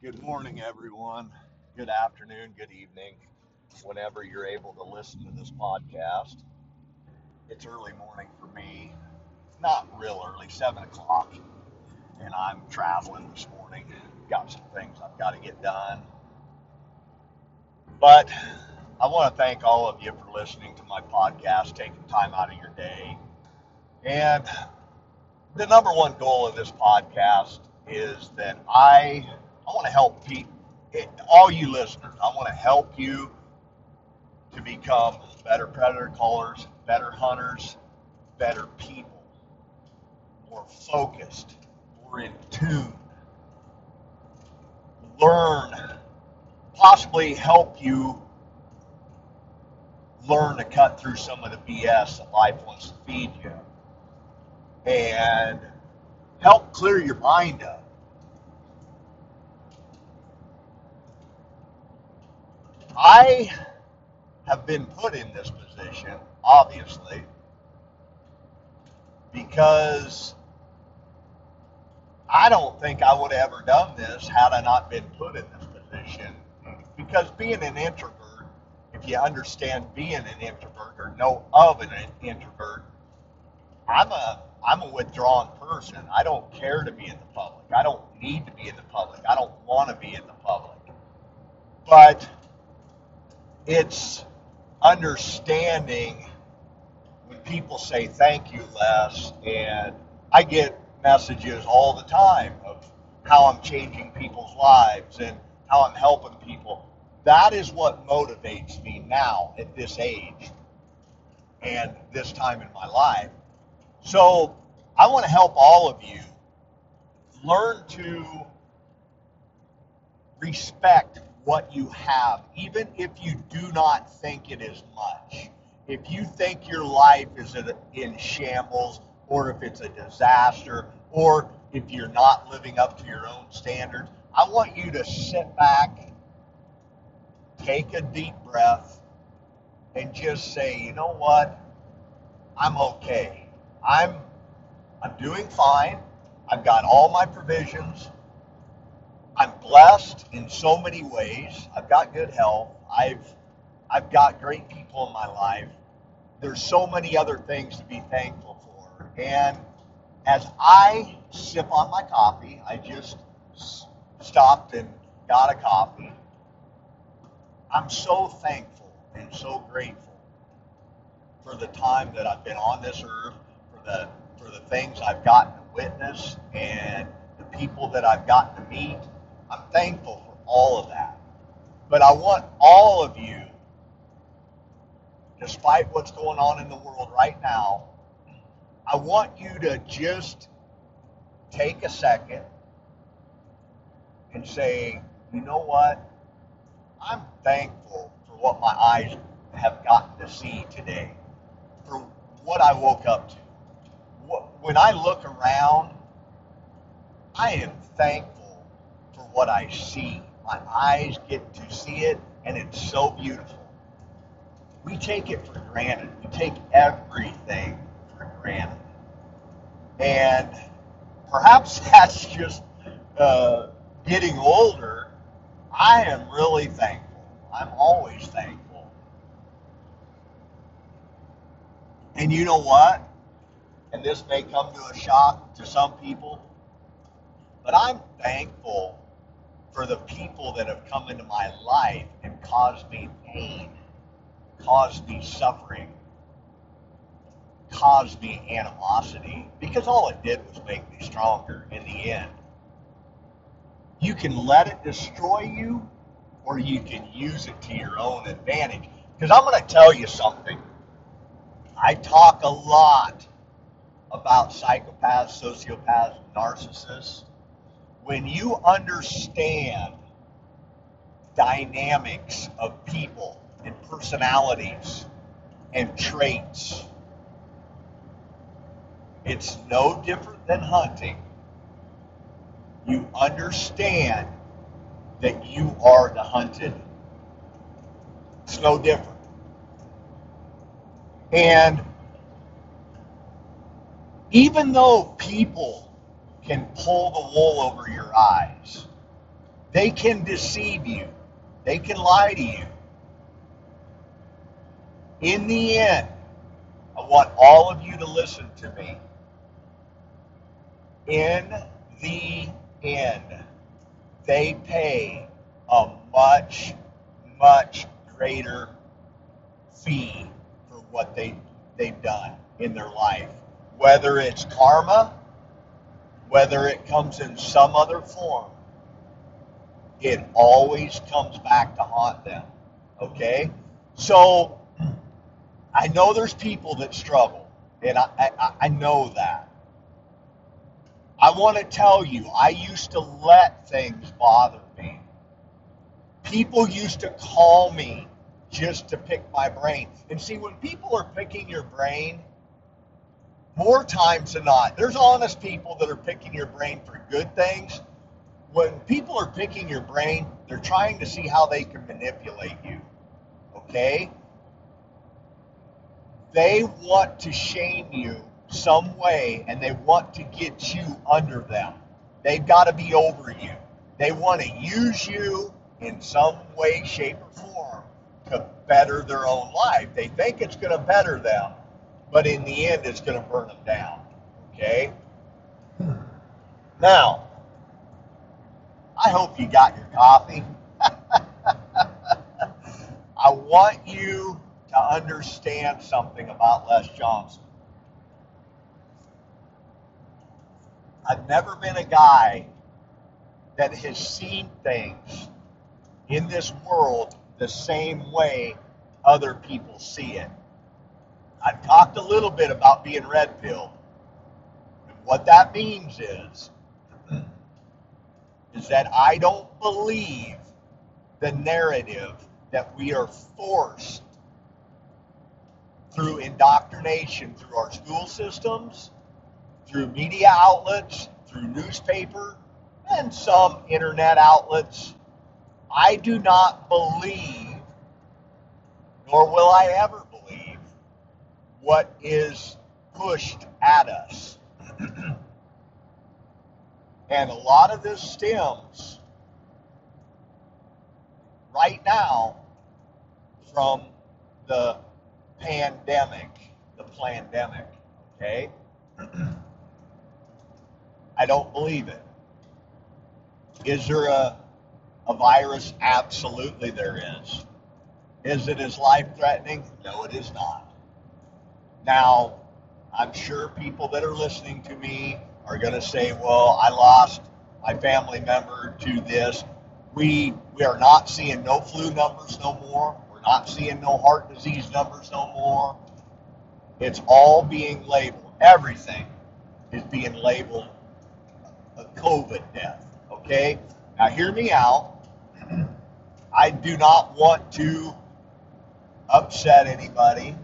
Good morning, everyone. Good afternoon, good evening, whenever you're able to listen to this podcast. It's early morning for me. Not real early, 7 o'clock, and I'm traveling this morning. Got some things I've got to get done. But I want to thank all of you for listening to my podcast, taking time out of your day. And the number one goal of this podcast is that I I want to help people, all you listeners. I want to help you to become better predator callers, better hunters, better people, more focused, more in tune. Learn, possibly help you learn to cut through some of the BS that life wants to feed you and help clear your mind up I have been put in this position, obviously, because I don't think I would have ever done this had I not been put in this position. Because being an introvert, if you understand being an introvert or know of an introvert, I'm a I'm a withdrawn person. I don't care to be in the public. I don't need to be in the public. I don't want to be in the public. But it's understanding when people say thank you, Les, and I get messages all the time of how I'm changing people's lives and how I'm helping people. That is what motivates me now at this age and this time in my life. So I want to help all of you learn to respect what you have, even if you do not think it is much. If you think your life is in shambles, or if it's a disaster, or if you're not living up to your own standards, I want you to sit back, take a deep breath, and just say, you know what? I'm okay. I'm I'm doing fine. I've got all my provisions. I'm blessed in so many ways. I've got good health. I've I've got great people in my life. There's so many other things to be thankful for. And as I sip on my coffee, I just stopped and got a coffee. I'm so thankful and so grateful for the time that I've been on this earth, for the for the things I've gotten to witness and the people that I've gotten to meet I'm thankful for all of that. But I want all of you, despite what's going on in the world right now, I want you to just take a second and say, you know what? I'm thankful for what my eyes have gotten to see today, for what I woke up to. When I look around, I am thankful for what I see. My eyes get to see it, and it's so beautiful. We take it for granted. We take everything for granted. And perhaps that's just uh, getting older. I am really thankful. I'm always thankful. And you know what? And this may come to a shock to some people, but I'm thankful for the people that have come into my life and caused me pain, caused me suffering, caused me animosity, because all it did was make me stronger in the end. You can let it destroy you, or you can use it to your own advantage. Because I'm going to tell you something. I talk a lot about psychopaths, sociopaths, narcissists when you understand dynamics of people and personalities and traits, it's no different than hunting. You understand that you are the hunted. It's no different. And even though people can pull the wool over your eyes. They can deceive you. They can lie to you. In the end, I want all of you to listen to me. In the end, they pay a much, much greater fee for what they, they've done in their life. Whether it's karma, whether it comes in some other form, it always comes back to haunt them. Okay? So, I know there's people that struggle, and I, I, I know that. I want to tell you, I used to let things bother me. People used to call me just to pick my brain. And see, when people are picking your brain, more times than not, there's honest people that are picking your brain for good things. When people are picking your brain, they're trying to see how they can manipulate you. Okay? They want to shame you some way and they want to get you under them. They've got to be over you. They want to use you in some way, shape, or form to better their own life. They think it's going to better them, but in the end, it's going to burn them down. Okay? Now, I hope you got your coffee. I want you to understand something about Les Johnson. I've never been a guy that has seen things in this world the same way other people see it. I've talked a little bit about being red pilled. What that means is, is that I don't believe the narrative that we are forced through indoctrination through our school systems through media outlets, through newspaper, and some internet outlets. I do not believe, nor will I ever what is pushed at us. and a lot of this stems right now from the pandemic, the pandemic, okay? I don't believe it. Is there a, a virus? Absolutely, there is. Is it as life threatening? No, it is not. Now, I'm sure people that are listening to me are going to say, well, I lost my family member to this. We, we are not seeing no flu numbers no more. We're not seeing no heart disease numbers no more. It's all being labeled. Everything is being labeled a COVID death. Okay? Now, hear me out. I do not want to upset anybody.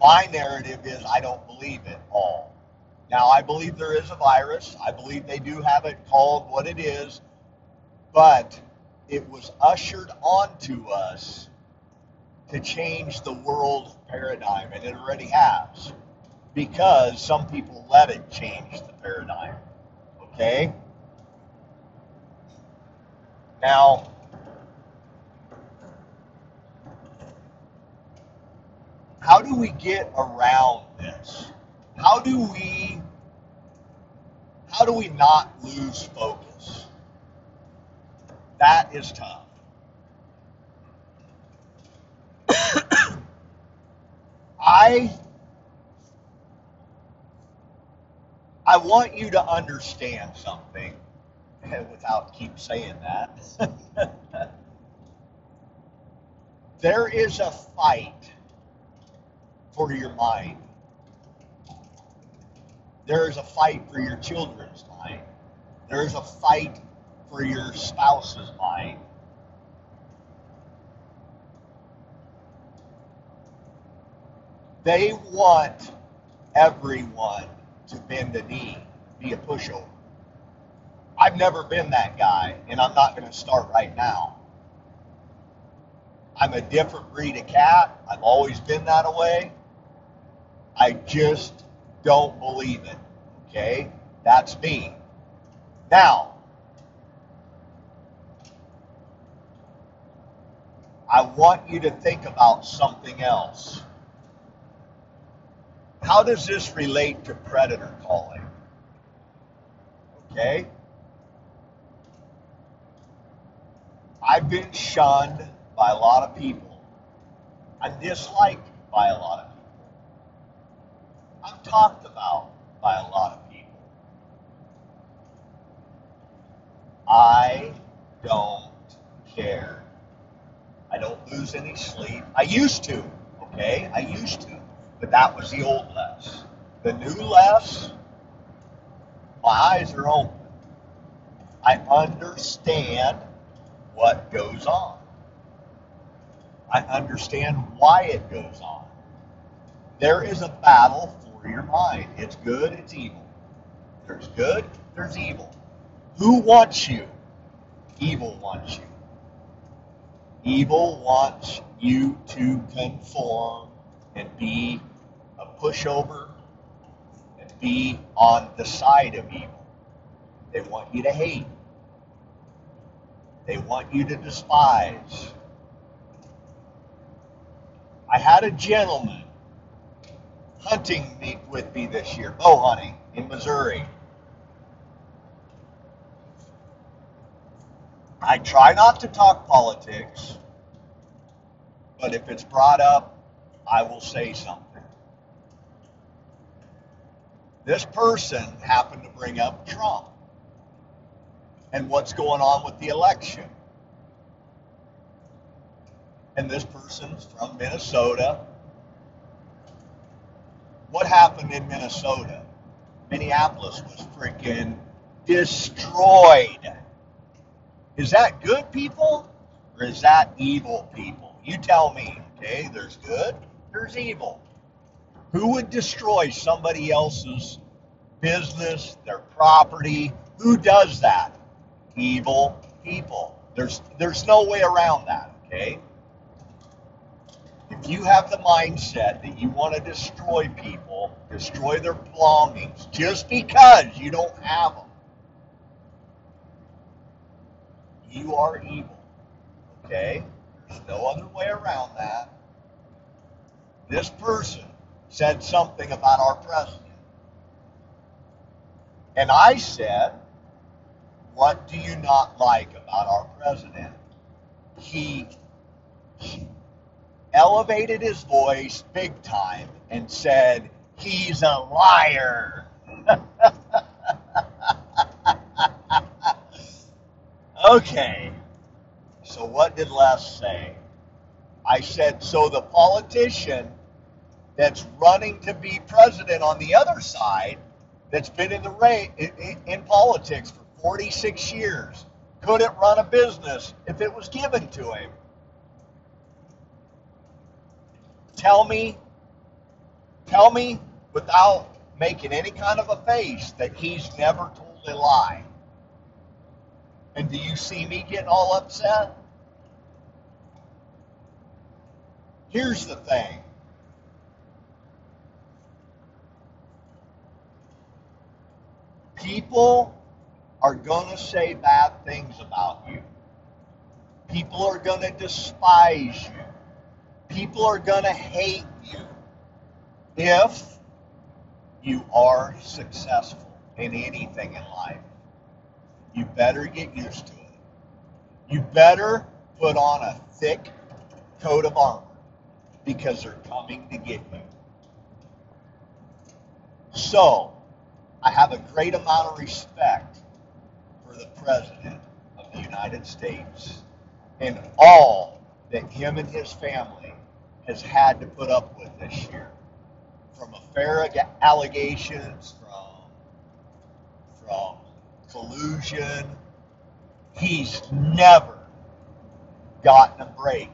My narrative is I don't believe it all. Now, I believe there is a virus. I believe they do have it called what it is, but it was ushered onto us to change the world paradigm, and it already has because some people let it change the paradigm. Okay? Now, how do we get around this? How do we how do we not lose focus? That is tough. I I want you to understand something eh, without keep saying that. there is a fight for your mind. There is a fight for your children's mind. There is a fight for your spouse's mind. They want everyone to bend the knee, be a pushover. I've never been that guy, and I'm not going to start right now. I'm a different breed of cat. I've always been that way. I just don't believe it. Okay? That's me. Now, I want you to think about something else. How does this relate to predator calling? Okay? I've been shunned by a lot of people. I'm disliked by a lot of people. I'm talked about by a lot of people. I don't care. I don't lose any sleep. I used to, okay? I used to. But that was the old Les. The new Les, my eyes are open. I understand what goes on. I understand why it goes on. There is a battle for your mind. It's good, it's evil. There's good, there's evil. Who wants you? Evil wants you. Evil wants you to conform and be a pushover and be on the side of evil. They want you to hate. They want you to despise. I had a gentleman hunting me with me this year, oh, bow hunting in Missouri. I try not to talk politics, but if it's brought up, I will say something. This person happened to bring up Trump and what's going on with the election. And this person's from Minnesota. What happened in Minnesota? Minneapolis was freaking destroyed. Is that good people or is that evil people? You tell me, okay? There's good, there's evil. Who would destroy somebody else's business, their property? Who does that? Evil people. There's there's no way around that, okay? If you have the mindset that you want to destroy people, destroy their belongings just because you don't have them, you are evil. Okay? There's no other way around that. This person said something about our president. And I said, What do you not like about our president? He, elevated his voice big time and said, He's a liar. okay. So what did Les say? I said, so the politician that's running to be president on the other side, that's been in the in, in politics for 46 years, couldn't run a business if it was given to him. Tell me, tell me without making any kind of a face that he's never told a lie. And do you see me getting all upset? Here's the thing. People are going to say bad things about you. People are going to despise you. People are going to hate you if you are successful in anything in life. You better get used to it. You better put on a thick coat of armor because they're coming to get you. So, I have a great amount of respect for the President of the United States and all that him and his family has had to put up with this year. From affair allegations, from, from collusion, he's never gotten a break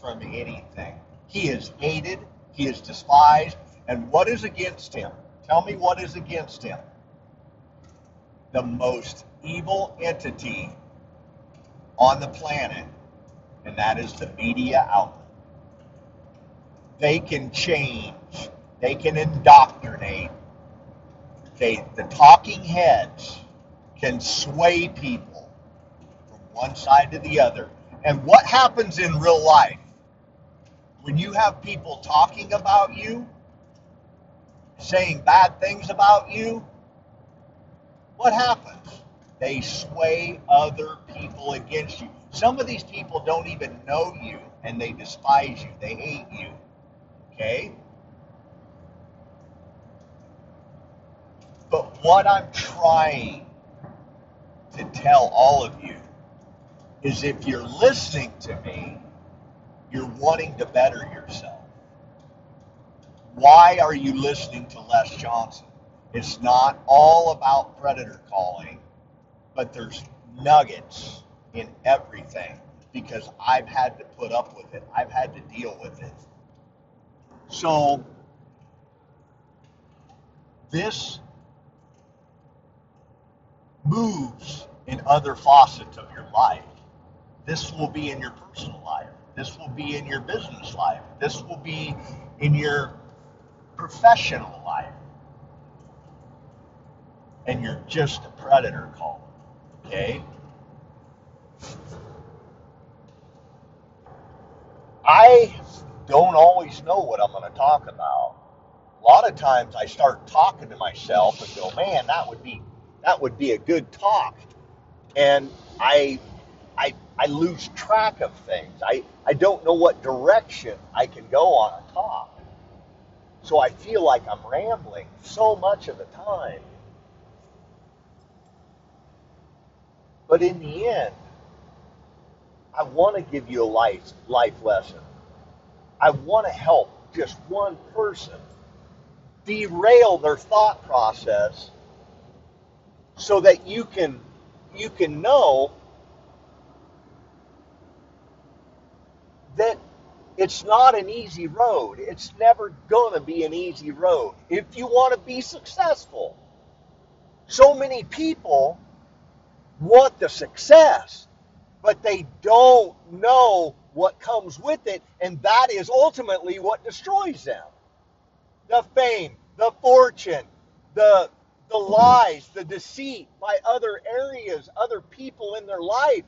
from anything. He is hated, he is despised, and what is against him? Tell me what is against him. The most evil entity on the planet, and that is the media outlet. They can change, they can indoctrinate. They, the talking heads can sway people from one side to the other. And what happens in real life when you have people talking about you, saying bad things about you? What happens? They sway other people against you. Some of these people don't even know you and they despise you, they hate you. Okay? But what I'm trying to tell all of you is if you're listening to me, you're wanting to better yourself. Why are you listening to Les Johnson? It's not all about predator calling, but there's nuggets in everything because I've had to put up with it. I've had to deal with it. So, this moves in other facets of your life. This will be in your personal life. This will be in your business life. This will be in your professional life. And you're just a predator caller. Okay? I don't always know what I'm going to talk about. A lot of times I start talking to myself and go, "Man, that would be that would be a good talk," and I I I lose track of things. I I don't know what direction I can go on a talk. So I feel like I'm rambling so much of the time. But in the end, I want to give you a life life lesson. I want to help just one person derail their thought process so that you can you can know that it's not an easy road. It's never going to be an easy road if you want to be successful. So many people want the success, but they don't know what comes with it, and that is ultimately what destroys them. The fame, the fortune, the the lies, the deceit by other areas, other people in their life.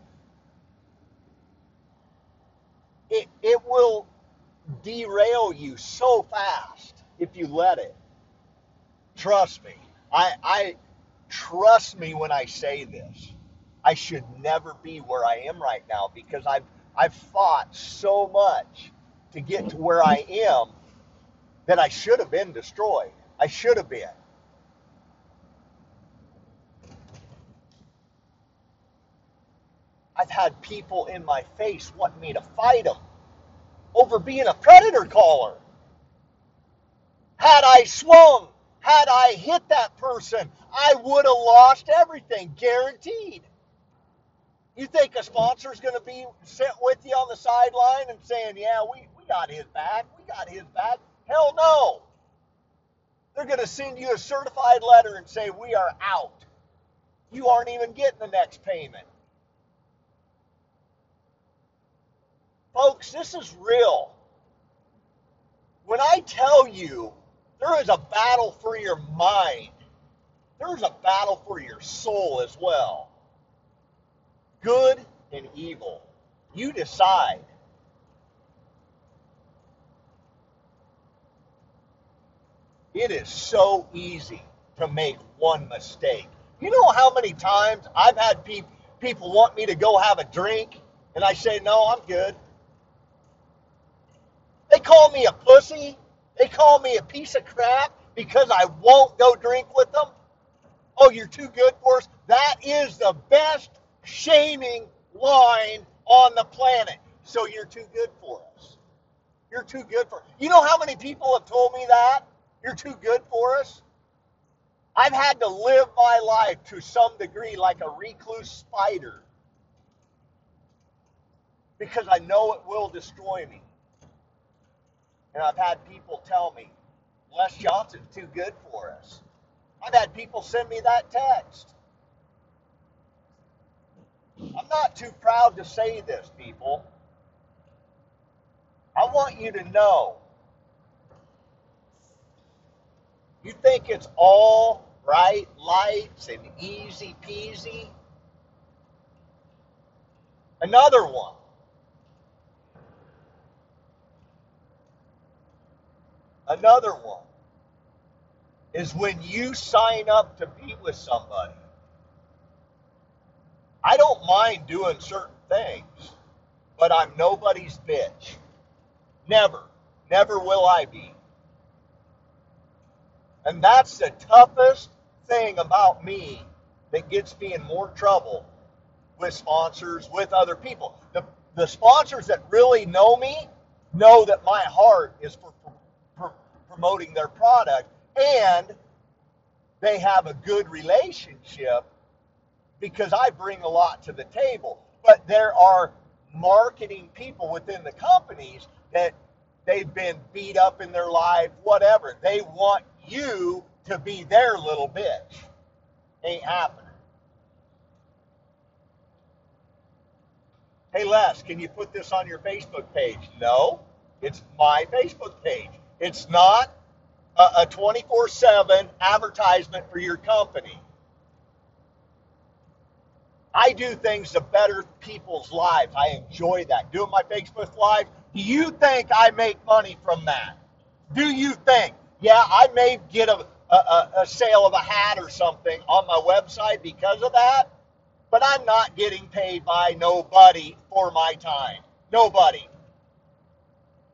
It, it will derail you so fast if you let it. Trust me. I, I trust me when I say this. I should never be where I am right now because I've I've fought so much to get to where I am that I should have been destroyed. I should have been. I've had people in my face wanting me to fight them over being a predator caller. Had I swung, had I hit that person, I would have lost everything, guaranteed. You think a sponsor is going to be sitting with you on the sideline and saying, yeah, we, we got his back, we got his back? Hell no. They're going to send you a certified letter and say, we are out. You aren't even getting the next payment. Folks, this is real. When I tell you there is a battle for your mind, there is a battle for your soul as well. Good and evil. You decide. It is so easy to make one mistake. You know how many times I've had pe- people want me to go have a drink, and I say, no, I'm good. They call me a pussy. They call me a piece of crap because I won't go drink with them. Oh, you're too good for us. That is the best shaming line on the planet. So you're too good for us. You're too good for. You know how many people have told me that? You're too good for us. I've had to live my life to some degree like a recluse spider because I know it will destroy me. And I've had people tell me, Les Johnson's too good for us. I've had people send me that text. I'm not too proud to say this, people. I want you to know you think it's all bright lights and easy peasy. Another one. Another one is when you sign up to be with somebody. I don't mind doing certain things, but I'm nobody's bitch. Never. Never will I be. And that's the toughest thing about me that gets me in more trouble with sponsors, with other people. The, the sponsors that really know me know that my heart is for, for, for promoting their product and they have a good relationship because I bring a lot to the table. But there are marketing people within the companies that they've been beat up in their life, whatever. They want you to be their little bitch. Ain't happening. Hey Les, can you put this on your Facebook page? No, it's my Facebook page. It's not a 24 7 advertisement for your company. I do things to better people's lives. I enjoy that. Doing my Facebook Live, do you think I make money from that? Do you think? Yeah, I may get a, a, a sale of a hat or something on my website because of that, but I'm not getting paid by nobody for my time. Nobody.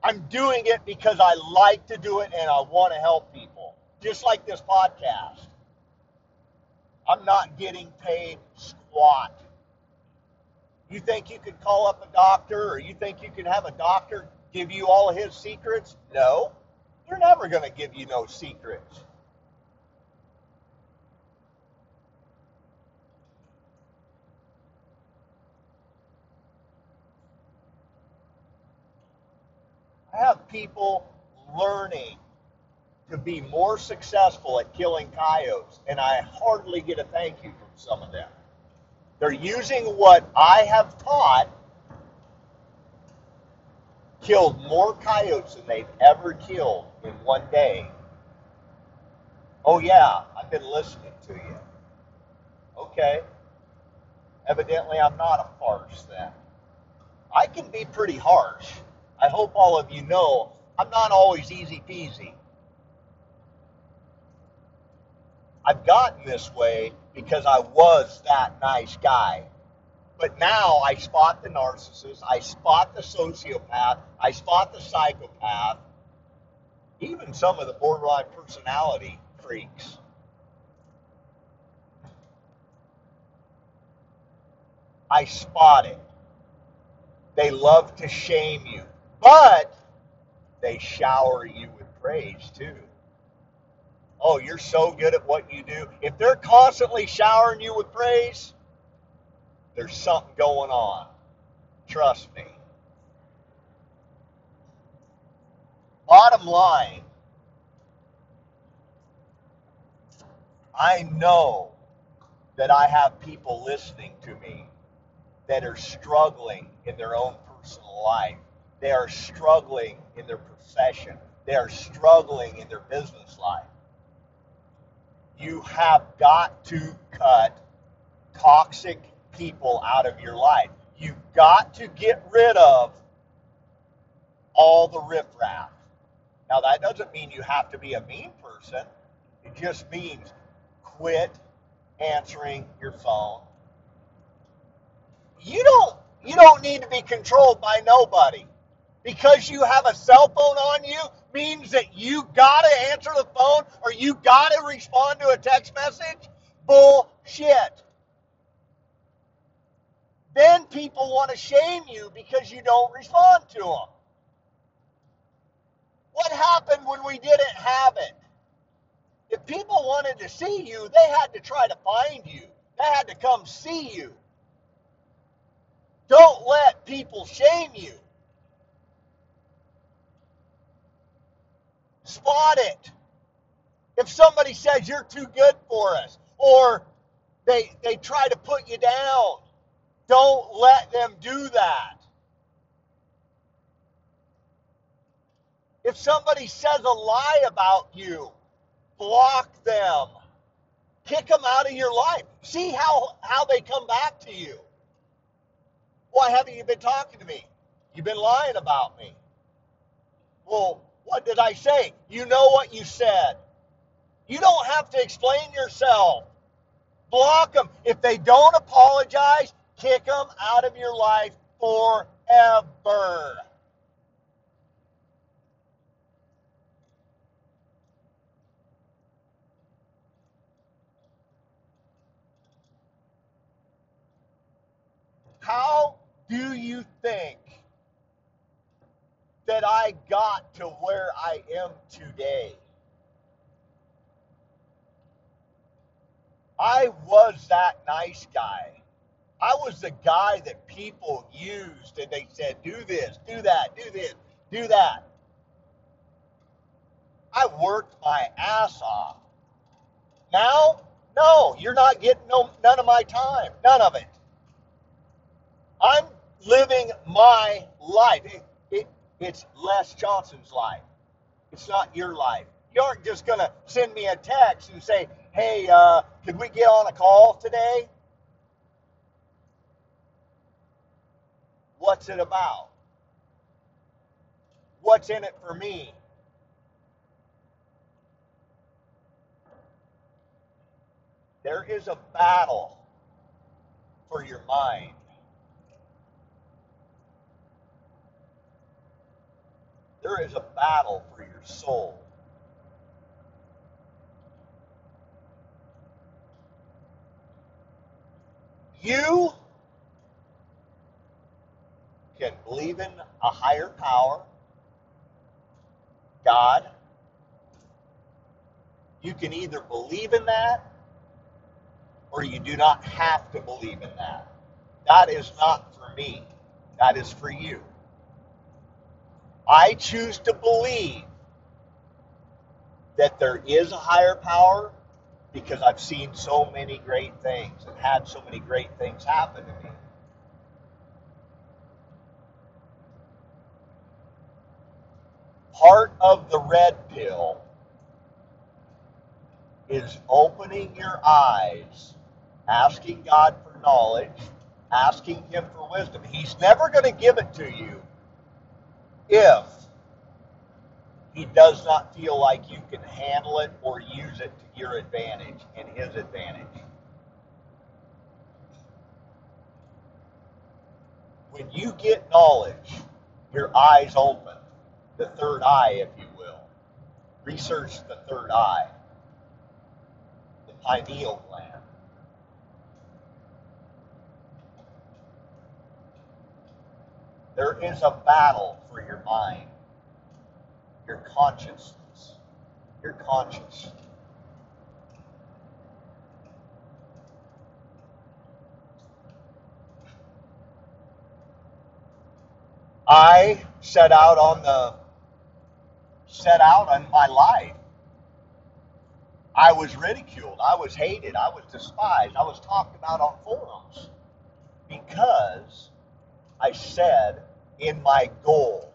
I'm doing it because I like to do it and I want to help people. Just like this podcast. I'm not getting paid squat. You think you could call up a doctor or you think you can have a doctor give you all of his secrets? No. They're never going to give you no secrets. I have people learning to be more successful at killing coyotes, and I hardly get a thank you from some of them. They're using what I have taught, killed more coyotes than they've ever killed in one day. Oh, yeah, I've been listening to you. Okay. Evidently, I'm not a farce then. I can be pretty harsh. I hope all of you know I'm not always easy peasy. I've gotten this way because I was that nice guy. But now I spot the narcissist, I spot the sociopath, I spot the psychopath, even some of the borderline personality freaks. I spot it. They love to shame you. But they shower you with praise too. Oh, you're so good at what you do. If they're constantly showering you with praise, there's something going on. Trust me. Bottom line, I know that I have people listening to me that are struggling in their own personal life they are struggling in their profession. They are struggling in their business life. You have got to cut toxic people out of your life. You've got to get rid of all the riffraff. Now, that doesn't mean you have to be a mean person. It just means quit answering your phone. You don't you don't need to be controlled by nobody because you have a cell phone on you means that you got to answer the phone or you got to respond to a text message? Bullshit. Then people want to shame you because you don't respond to them. What happened when we didn't have it? If people wanted to see you, they had to try to find you. They had to come see you. Don't let people shame you. Spot it. If somebody says you're too good for us, or they they try to put you down, don't let them do that. If somebody says a lie about you, block them. Kick them out of your life. See how, how they come back to you. Why haven't you been talking to me? You've been lying about me. Well, what did I say? You know what you said. You don't have to explain yourself. Block them. If they don't apologize, kick them out of your life forever. How do you think that I got to where I am today? I was that nice guy. I was the guy that people used and they said, do this, do that, do this, do that. I worked my ass off. Now, no, you're not getting no, none of my time, none of it. I'm living my life. It, it, it's Les Johnson's life. It's not your life. You aren't just going to send me a text and say, hey, uh, could we get on a call today? What's it about? What's in it for me? There is a battle for your mind. There is a battle for your soul. You can believe in a higher power, God. You can either believe in that or you do not have to believe in that. That is not for me, that is for you. I choose to believe that there is a higher power because I've seen so many great things and had so many great things happen to me. Part of the red pill is opening your eyes, asking God for knowledge, asking Him for wisdom. He's never going to give it to you if he does not feel like you can handle it or use it to your advantage and his advantage. When you get knowledge, your eyes open, the third eye, if you will. Research the third eye, the pineal gland. There is a battle for your mind your consciousness, your conscience. I set out on the set out on my life. I was ridiculed. I was hated. I was despised. I was talked about on forums because I said in my goal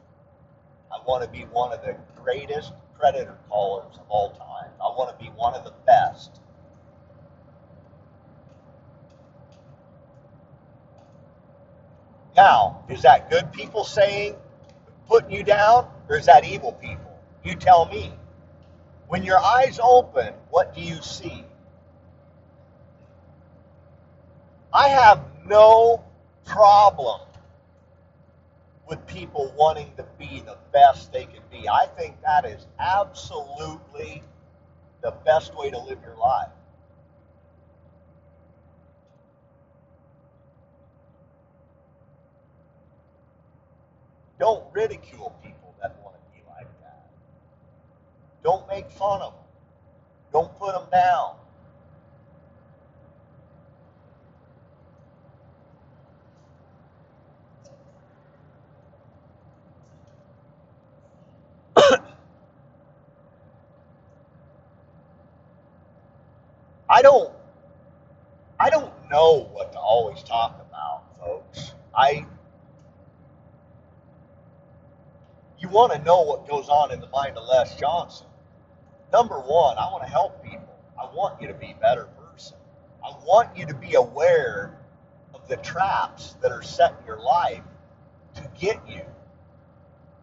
I want to be one of the greatest predator callers of all time. I want to be one of the best. Now, is that good people saying, putting you down, or is that evil people? You tell me. When your eyes open, what do you see? I have no problem with people wanting to be the best they can be. I think that is absolutely the best way to live your life. Don't ridicule people that want to be like that. Don't make fun of them. Don't put them down. Don't I don't know what to always talk about, folks. I you want to know what goes on in the mind of Les Johnson. Number one, I want to help people. I want you to be a better person. I want you to be aware of the traps that are set in your life to get you.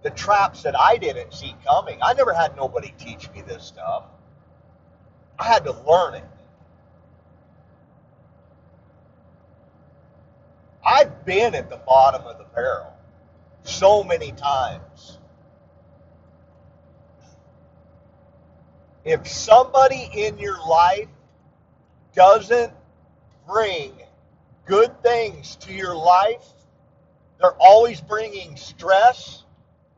The traps that I didn't see coming. I never had nobody teach me this stuff. I had to learn it. I've been at the bottom of the barrel so many times. If somebody in your life doesn't bring good things to your life, they're always bringing stress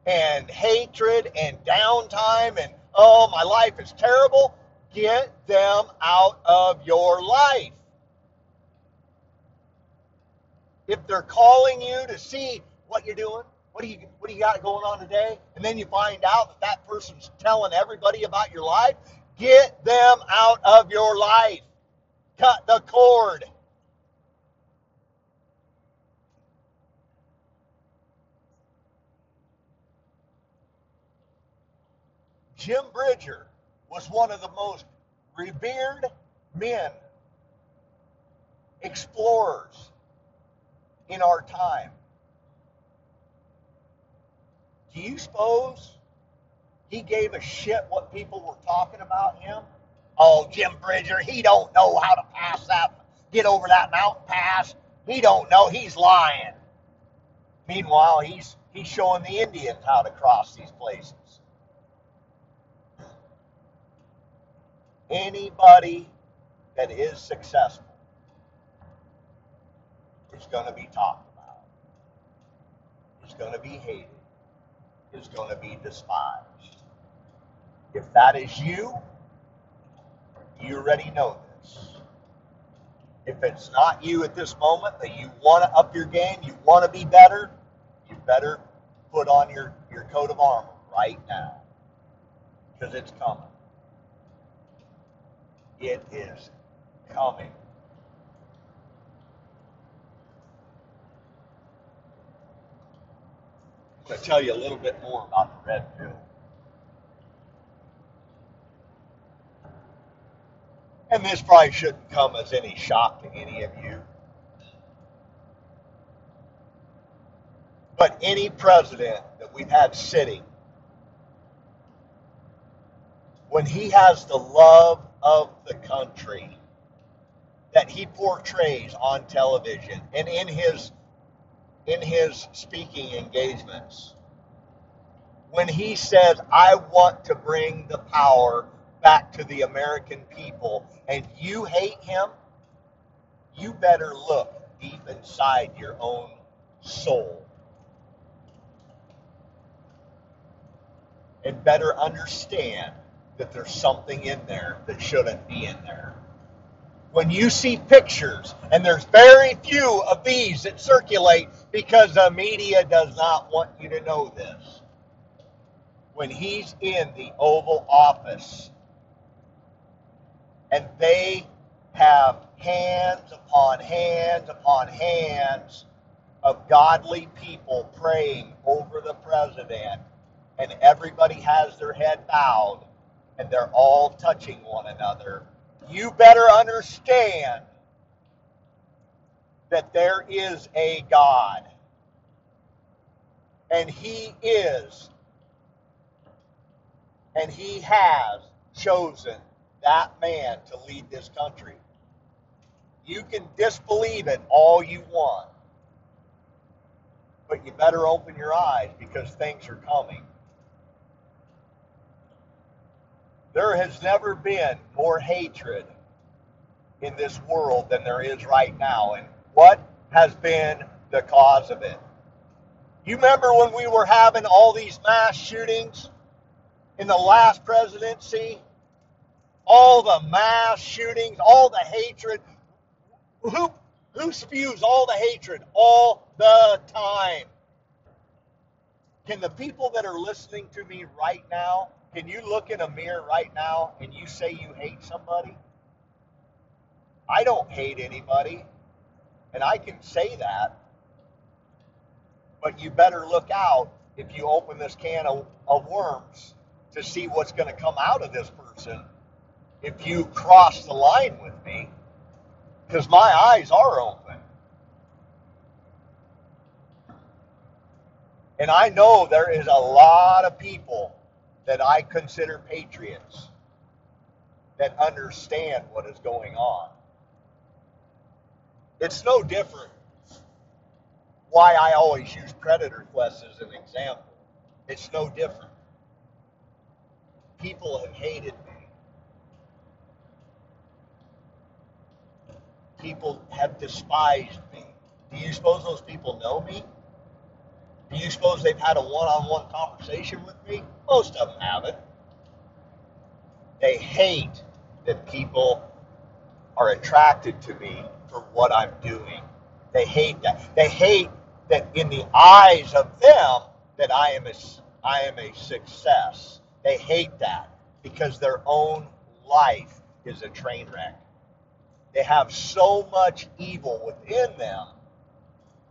and hatred and downtime and, oh, my life is terrible. Get them out of your life. If they're calling you to see what you're doing, what do you what do you got going on today? And then you find out that that person's telling everybody about your life. Get them out of your life. Cut the cord. Jim Bridger was one of the most revered men, explorers in our time. Do you suppose he gave a shit what people were talking about him? Oh, Jim Bridger, he don't know how to pass that, get over that mountain pass. He don't know. He's lying. Meanwhile, he's he's showing the Indians how to cross these places. Anybody that is successful is going to be talked about. Is going to be hated is going to be despised. If that is you, you already know this. If it's not you at this moment, that you want to up your game, you want to be better, you better put on your, your coat of armor right now. Because it's coming. It is coming. I'm going to tell you a little bit more about the red pill. And this probably shouldn't come as any shock to any of you. But any president that we've had sitting, when he has the love of the country that he portrays on television and in his in his speaking engagements when he says, I want to bring the power back to the American people, and you hate him, you better look deep inside your own soul. And better understand that there's something in there that shouldn't be in there when you see pictures, and there's very few of these that circulate because the media does not want you to know this. When he's in the Oval Office and they have hands upon hands upon hands of godly people praying over the president, and everybody has their head bowed, and they're all touching one another you better understand that there is a God. And He is, and He has chosen that man to lead this country. You can disbelieve it all you want, but you better open your eyes because things are coming. There has never been more hatred in this world than there is right now. And what has been the cause of it? You remember when we were having all these mass shootings in the last presidency? All the mass shootings, all the hatred. Who, who spews all the hatred all the time? Can the people that are listening to me right now can you look in a mirror right now and you say you hate somebody? I don't hate anybody, and I can say that. But you better look out if you open this can of, of worms to see what's going to come out of this person if you cross the line with me. because my eyes are open. And I know there is a lot of people that I consider patriots that understand what is going on. It's no different why I always use Predator Quest as an example. It's no different. People have hated me. People have despised me. Do you suppose those people know me? Do you suppose they've had a one on one conversation with me? Most of them haven't. They hate that people are attracted to me for what I'm doing. They hate that. They hate that in the eyes of them that I am a, I am a success. They hate that because their own life is a train wreck. They have so much evil within them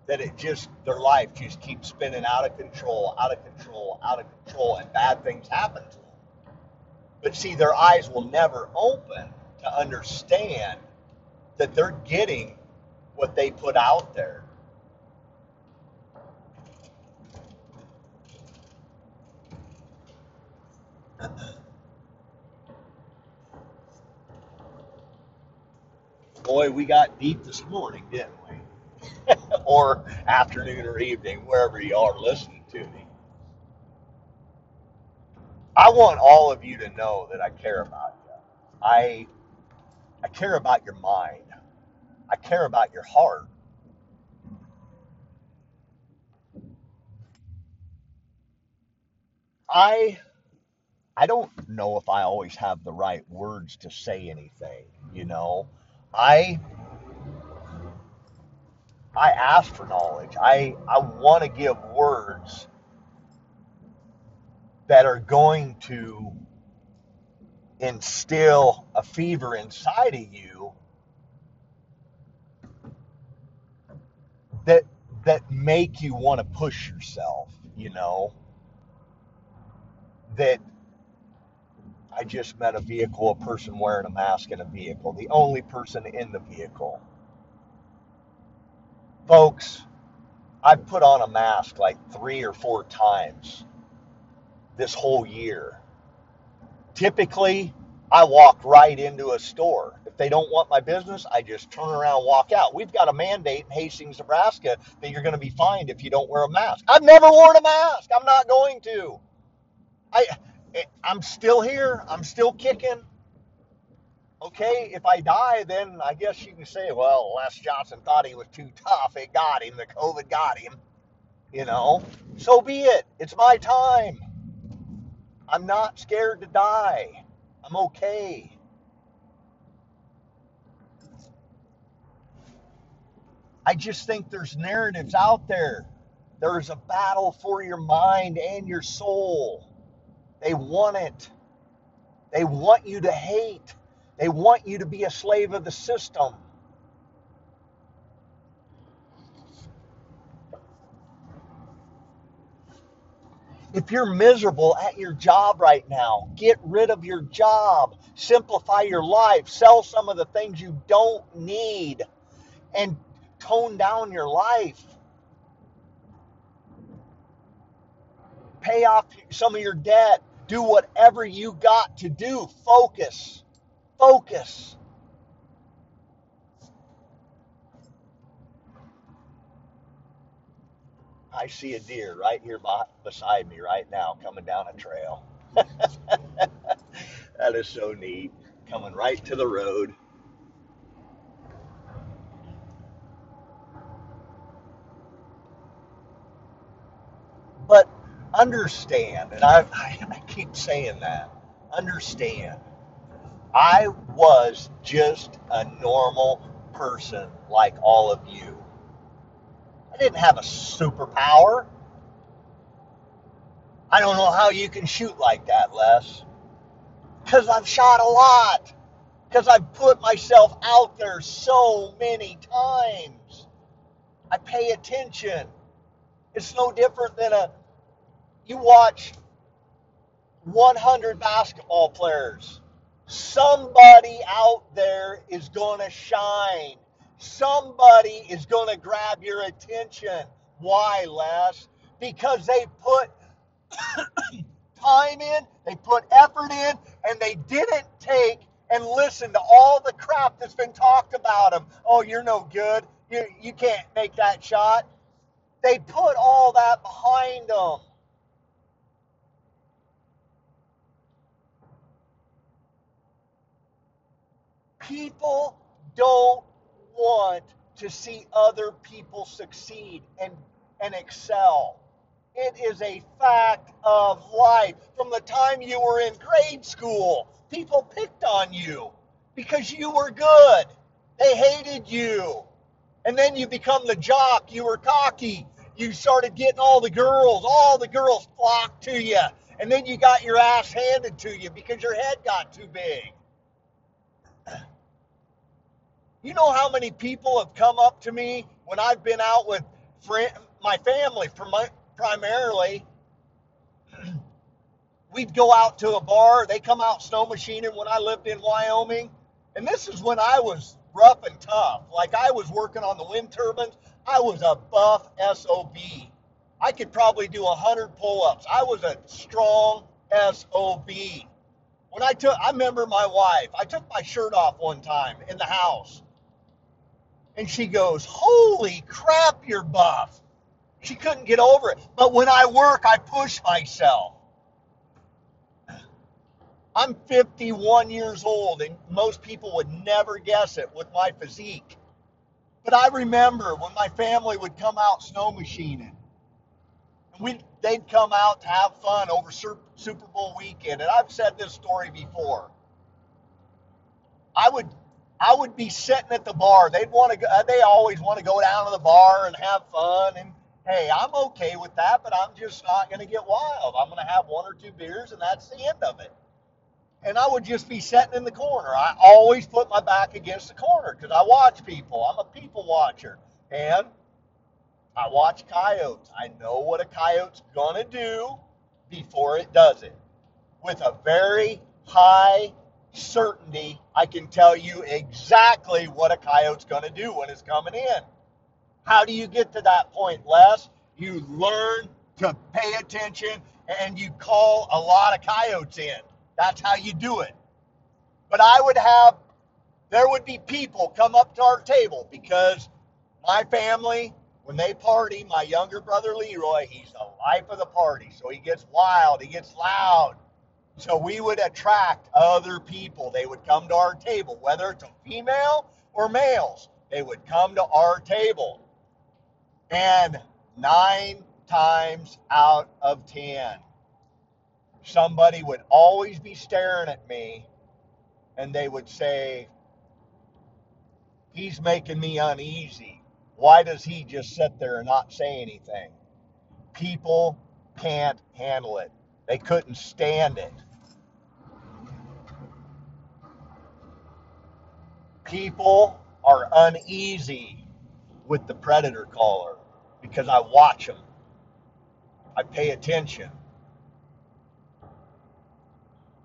that it just their life just keeps spinning out of control, out of control, out of control, and bad things happen to them. But see, their eyes will never open to understand that they're getting what they put out there. Boy, we got deep this morning, didn't we? or afternoon or evening, wherever you are listening to me. I want all of you to know that I care about you. I I care about your mind. I care about your heart. I I don't know if I always have the right words to say anything, you know. I I ask for knowledge. I, I want to give words that are going to instill a fever inside of you that that make you want to push yourself, you know. That I just met a vehicle, a person wearing a mask in a vehicle, the only person in the vehicle Folks, I've put on a mask like three or four times this whole year. Typically, I walk right into a store. If they don't want my business, I just turn around and walk out. We've got a mandate in Hastings, Nebraska that you're going to be fined if you don't wear a mask. I've never worn a mask. I'm not going to. I eh, I'm still here. I'm still kicking okay, if I die, then I guess you can say, well, Les Johnson thought he was too tough. It got him. The COVID got him. You know, so be it. It's my time. I'm not scared to die. I'm okay. I just think there's narratives out there. There's a battle for your mind and your soul. They want it. They want you to hate. They want you to be a slave of the system. If you're miserable at your job right now, get rid of your job. Simplify your life. Sell some of the things you don't need and tone down your life. Pay off some of your debt. Do whatever you got to do. Focus focus. I see a deer right here beside me right now coming down a trail. that is so neat. Coming right to the road. But understand, and I, I, keep saying that, understand I was just a normal person like all of you. I didn't have a superpower. I don't know how you can shoot like that, Les. Because I've shot a lot. Because I've put myself out there so many times. I pay attention. It's no different than a. You watch 100 basketball players somebody out there is going to shine. Somebody is going to grab your attention. Why, Les? Because they put time in, they put effort in, and they didn't take and listen to all the crap that's been talked about them. Oh, you're no good. You, you can't make that shot. They put all that behind them. People don't want to see other people succeed and, and excel. It is a fact of life. From the time you were in grade school, people picked on you because you were good. They hated you. And then you become the jock. You were cocky. You started getting all the girls. All the girls flocked to you. And then you got your ass handed to you because your head got too big. You know how many people have come up to me when I've been out with friend, my family primarily. We'd go out to a bar. They come out snow machining when I lived in Wyoming. And this is when I was rough and tough. Like I was working on the wind turbines. I was a buff SOB. I could probably do 100 pull ups. I was a strong SOB. When I took, I remember my wife, I took my shirt off one time in the house. And she goes, Holy crap, you're buff. She couldn't get over it. But when I work, I push myself. I'm 51 years old, and most people would never guess it with my physique. But I remember when my family would come out snow machining, and we they'd come out to have fun over Super Bowl weekend. And I've said this story before. I would I would be sitting at the bar. They'd want to go. Uh, they always want to go down to the bar and have fun. And hey, I'm okay with that, but I'm just not going to get wild. I'm going to have one or two beers, and that's the end of it and I would just be sitting in the corner. I always put my back against the corner because I watch people. I'm a people watcher. And I watch coyotes. I know what a coyote's going to do before it does it. With a very high certainty, I can tell you exactly what a coyote's going to do when it's coming in. How do you get to that point, Les? You learn to pay attention and you call a lot of coyotes in. That's how you do it. But I would have, there would be people come up to our table because my family, when they party, my younger brother Leroy, he's the life of the party. So he gets wild, he gets loud. So we would attract other people. They would come to our table, whether it's a female or males. They would come to our table. And nine times out of ten, somebody would always be staring at me and they would say, He's making me uneasy. Why does he just sit there and not say anything? People can't handle it, they couldn't stand it. People are uneasy with the predator caller because I watch them. I pay attention.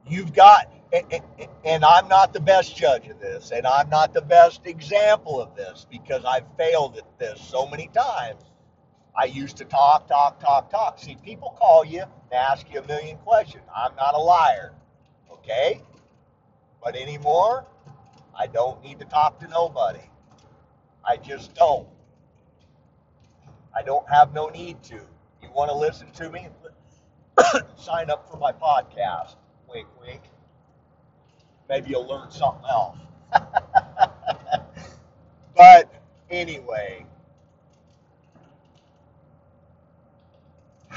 You've got, and I'm not the best judge of this, and I'm not the best example of this because I've failed at this so many times. I used to talk, talk, talk, talk. See, people call you and ask you a million questions. I'm not a liar, okay? But anymore, I don't need to talk to nobody. I just don't. I don't have no need to. You want to listen to me? Sign up for my podcast. Wink, wink. Maybe you'll learn something else. but anyway,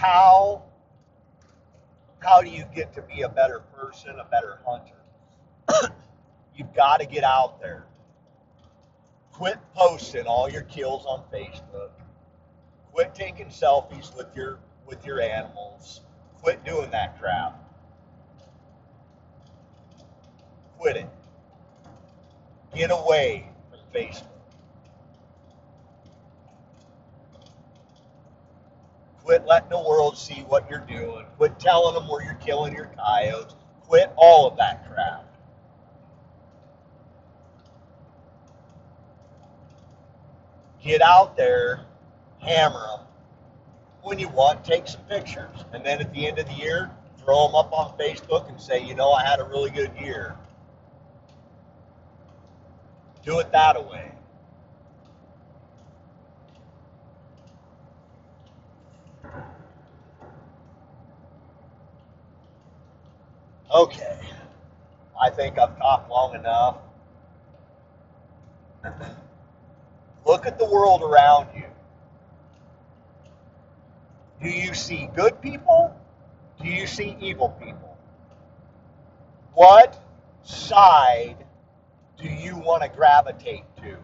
how how do you get to be a better person, a better hunter? You've got to get out there. Quit posting all your kills on Facebook. Quit taking selfies with your with your animals. Quit doing that crap. quit it. Get away from Facebook. Quit letting the world see what you're doing. Quit telling them where you're killing your coyotes. Quit all of that crap. Get out there, hammer them. When you want, take some pictures. And then at the end of the year, throw them up on Facebook and say, you know, I had a really good year. Do it that way. Okay. I think I've talked long enough. Look at the world around you. Do you see good people? Do you see evil people? What side do you want to gravitate to?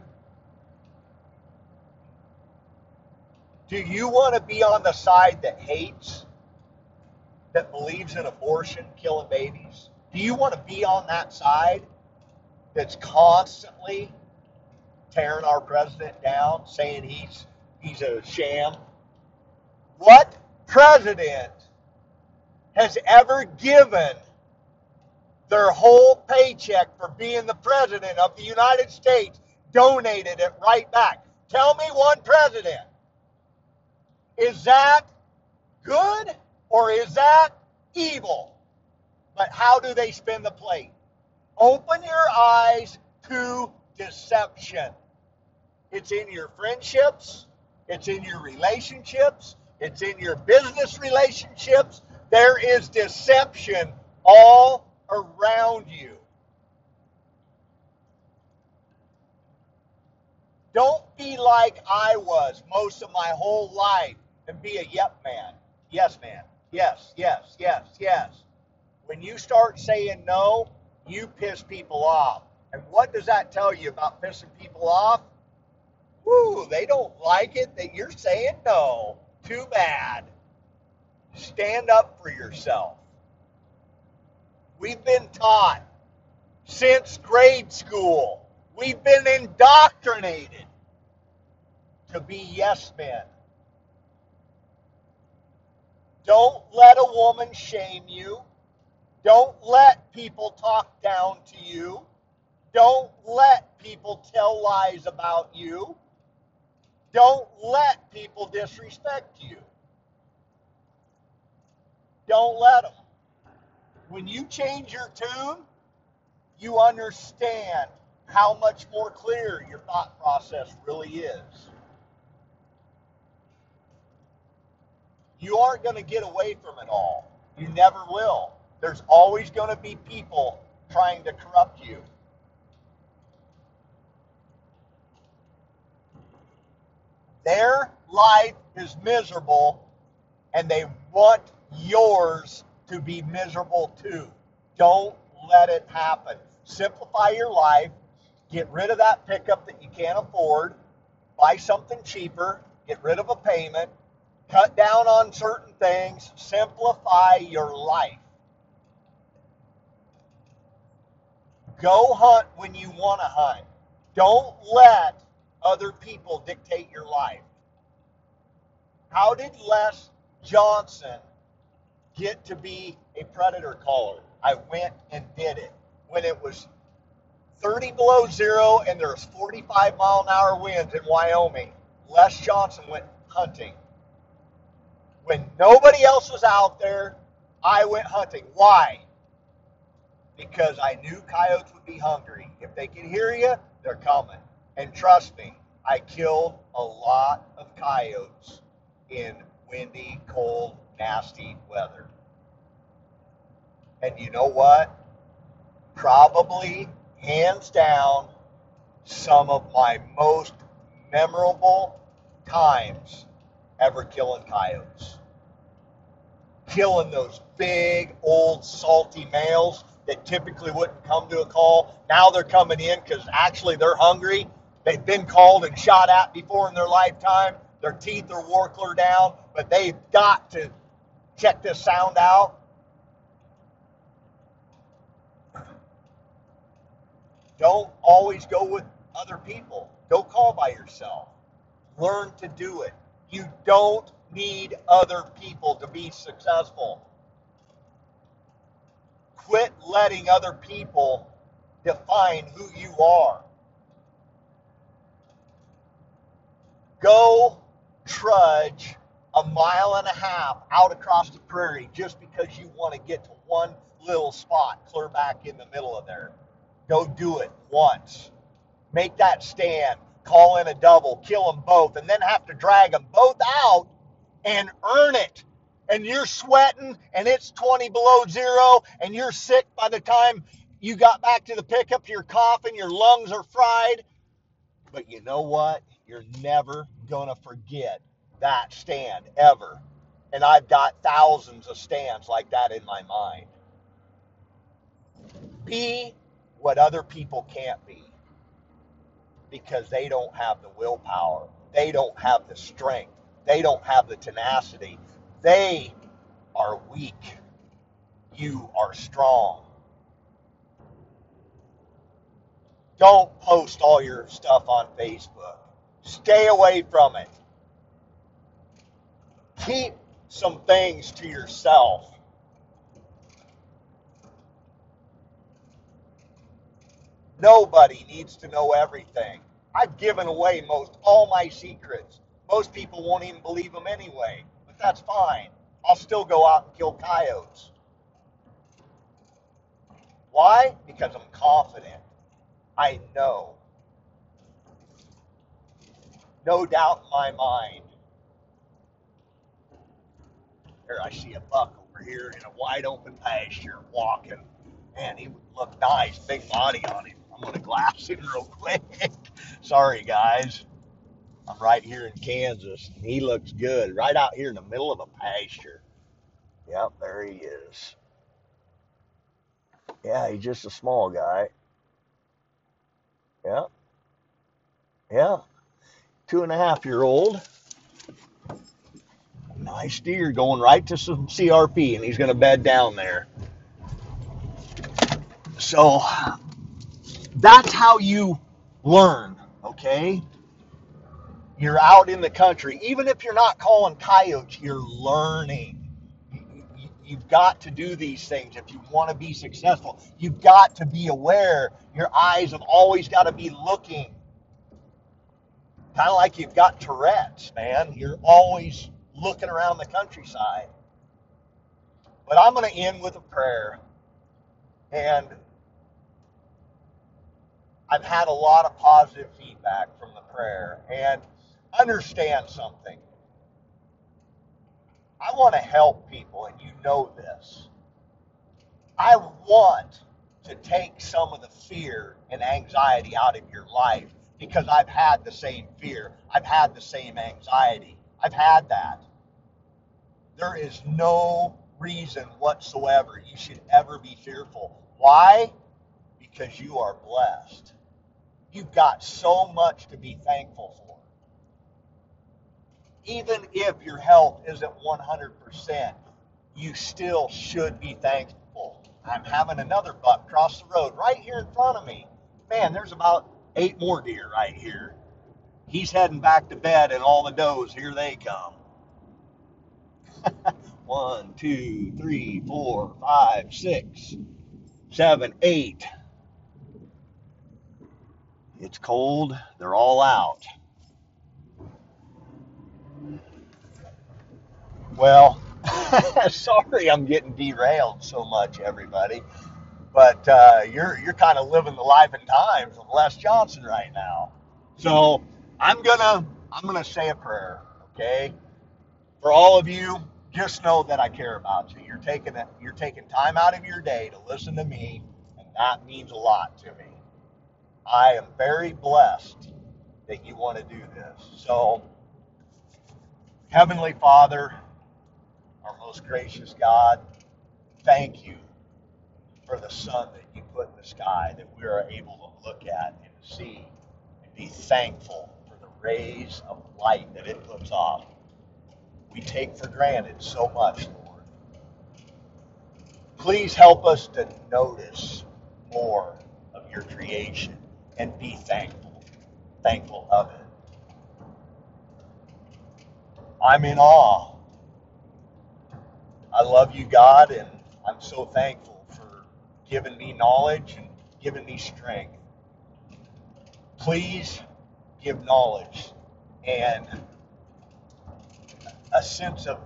Do you want to be on the side that hates, that believes in abortion, killing babies? Do you want to be on that side that's constantly tearing our president down, saying he's he's a sham? What president has ever given their whole paycheck for being the president of the United States, donated it right back? Tell me one president. Is that good or is that evil? But how do they spin the plate? Open your eyes to deception. It's in your friendships, it's in your relationships, it's in your business relationships. There is deception all around you. Don't be like I was most of my whole life and be a yep man. Yes, man. Yes, yes, yes, yes. When you start saying no, you piss people off. And what does that tell you about pissing people off? Woo, they don't like it that you're saying no. Too bad. Stand up for yourself. We've been taught since grade school, we've been indoctrinated to be yes men. Don't let a woman shame you. Don't let people talk down to you. Don't let people tell lies about you. Don't let people disrespect you. Don't let them. When you change your tune, you understand how much more clear your thought process really is. You aren't going to get away from it all. You never will. There's always going to be people trying to corrupt you. Their life is miserable and they want yours to be miserable too. Don't let it happen. Simplify your life. Get rid of that pickup that you can't afford. Buy something cheaper. Get rid of a payment. Cut down on certain things. Simplify your life. Go hunt when you want to hunt. Don't let other people dictate your life. How did Les Johnson get to be a predator caller? I went and did it when it was 30 below zero and there's 45 mile an hour winds in Wyoming. Les Johnson went hunting. When nobody else was out there, I went hunting. Why? Because I knew coyotes would be hungry. If they can hear you, they're coming. And trust me, I killed a lot of coyotes in windy, cold, nasty weather. And you know what? Probably, hands down, some of my most memorable times ever killing coyotes. Killing those big, old, salty males that typically wouldn't come to a call. Now they're coming in because actually they're hungry. They've been called and shot at before in their lifetime. Their teeth are wore down, but they've got to check this sound out. Don't always go with other people. Don't call by yourself. Learn to do it. You don't need other people to be successful. Quit letting other people define who you are. Go trudge a mile and a half out across the prairie just because you want to get to one little spot clear back in the middle of there. Go do it once. Make that stand. Call in a double. Kill them both. And then have to drag them both out and earn it. And you're sweating and it's 20 below zero and you're sick by the time you got back to the pickup. You're coughing. Your lungs are fried. But you know what? You're never going to forget that stand ever. And I've got thousands of stands like that in my mind. Be what other people can't be because they don't have the willpower, they don't have the strength, they don't have the tenacity. They are weak. You are strong. Don't post all your stuff on Facebook. Stay away from it. Keep some things to yourself. Nobody needs to know everything. I've given away most all my secrets. Most people won't even believe them anyway, but that's fine. I'll still go out and kill coyotes. Why? Because I'm confident. I know. No doubt in my mind. Here, I see a buck over here in a wide open pasture walking. Man, he would look nice, big body on him. I'm to glass him real quick. Sorry, guys. I'm right here in Kansas. He looks good, right out here in the middle of a pasture. Yep, there he is. Yeah, he's just a small guy. Yeah, yeah. Two and a half year old. Nice deer going right to some CRP, and he's going to bed down there. So that's how you learn, okay? You're out in the country. Even if you're not calling coyotes, you're learning. You've got to do these things if you want to be successful. You've got to be aware. Your eyes have always got to be looking. Kind of like you've got Tourette's, man. You're always looking around the countryside. But I'm going to end with a prayer. And I've had a lot of positive feedback from the prayer. And understand something. I want to help people, and you know this. I want to take some of the fear and anxiety out of your life because I've had the same fear. I've had the same anxiety. I've had that. There is no reason whatsoever you should ever be fearful. Why? Because you are blessed. You've got so much to be thankful for. Even if your health isn't 100%, you still should be thankful. I'm having another buck cross the road right here in front of me. Man, there's about eight more deer right here. He's heading back to bed, and all the does, here they come. One, two, three, four, five, six, seven, eight. It's cold. They're all out. Well, sorry I'm getting derailed so much, everybody. But uh, you're you're kind of living the life and times of Les Johnson right now. So I'm gonna I'm gonna say a prayer, okay? For all of you, just know that I care about you. You're taking it, you're taking time out of your day to listen to me, and that means a lot to me. I am very blessed that you want to do this. So, Heavenly Father, our most gracious God, thank you for the sun that you put in the sky that we are able to look at and see and be thankful for the rays of light that it puts off. We take for granted so much, Lord. Please help us to notice more of your creation and be thankful, thankful of it. I'm in awe. I love you, God, and I'm so thankful for giving me knowledge and giving me strength. Please give knowledge and a sense of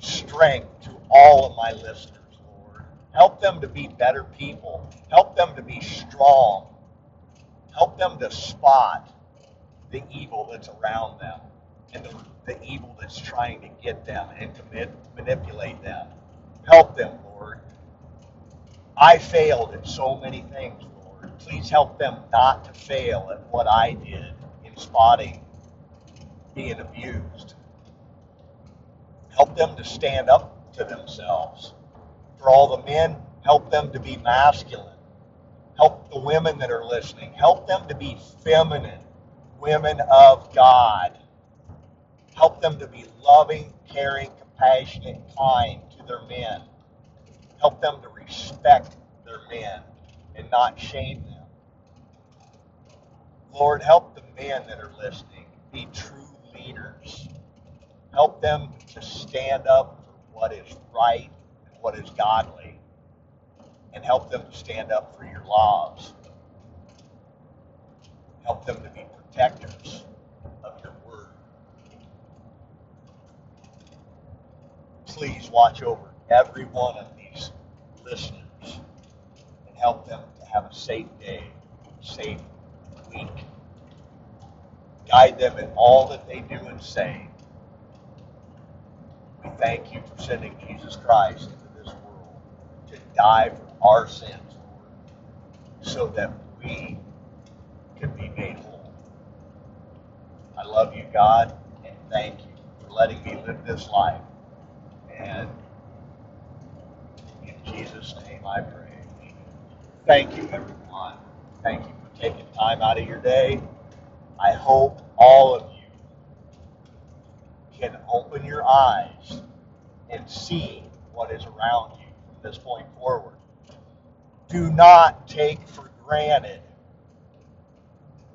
strength to all of my listeners, Lord. Help them to be better people. Help them to be strong. Help them to spot the evil that's around them and the, the evil that's trying to get them and to manipulate them. Help them, Lord. I failed at so many things, Lord. Please help them not to fail at what I did in spotting being abused. Help them to stand up to themselves. For all the men, help them to be masculine. Help the women that are listening. Help them to be feminine, women of God. Help them to be loving, caring, compassionate, kind to their men. Help them to respect their men and not shame them. Lord, help the men that are listening be true leaders. Help them to stand up for what is right and what is godly. And help them to stand up for your laws. Help them to be protectors of your word. Please watch over every one of these listeners and help them to have a safe day, safe week. Guide them in all that they do and say. We thank you for sending Jesus Christ into this world to die for our sins, so that we can be made whole. I love you, God, and thank you for letting me live this life. And in Jesus' name I pray. Thank you, everyone. Thank you for taking time out of your day. I hope all of you can open your eyes and see what is around you from this point forward. Do not take for granted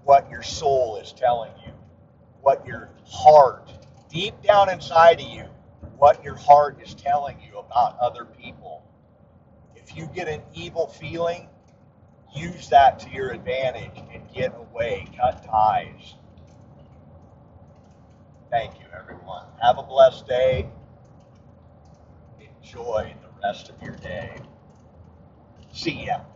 what your soul is telling you, what your heart, deep down inside of you, what your heart is telling you about other people. If you get an evil feeling, use that to your advantage and get away, cut ties. Thank you, everyone. Have a blessed day. Enjoy the rest of your day. See ya.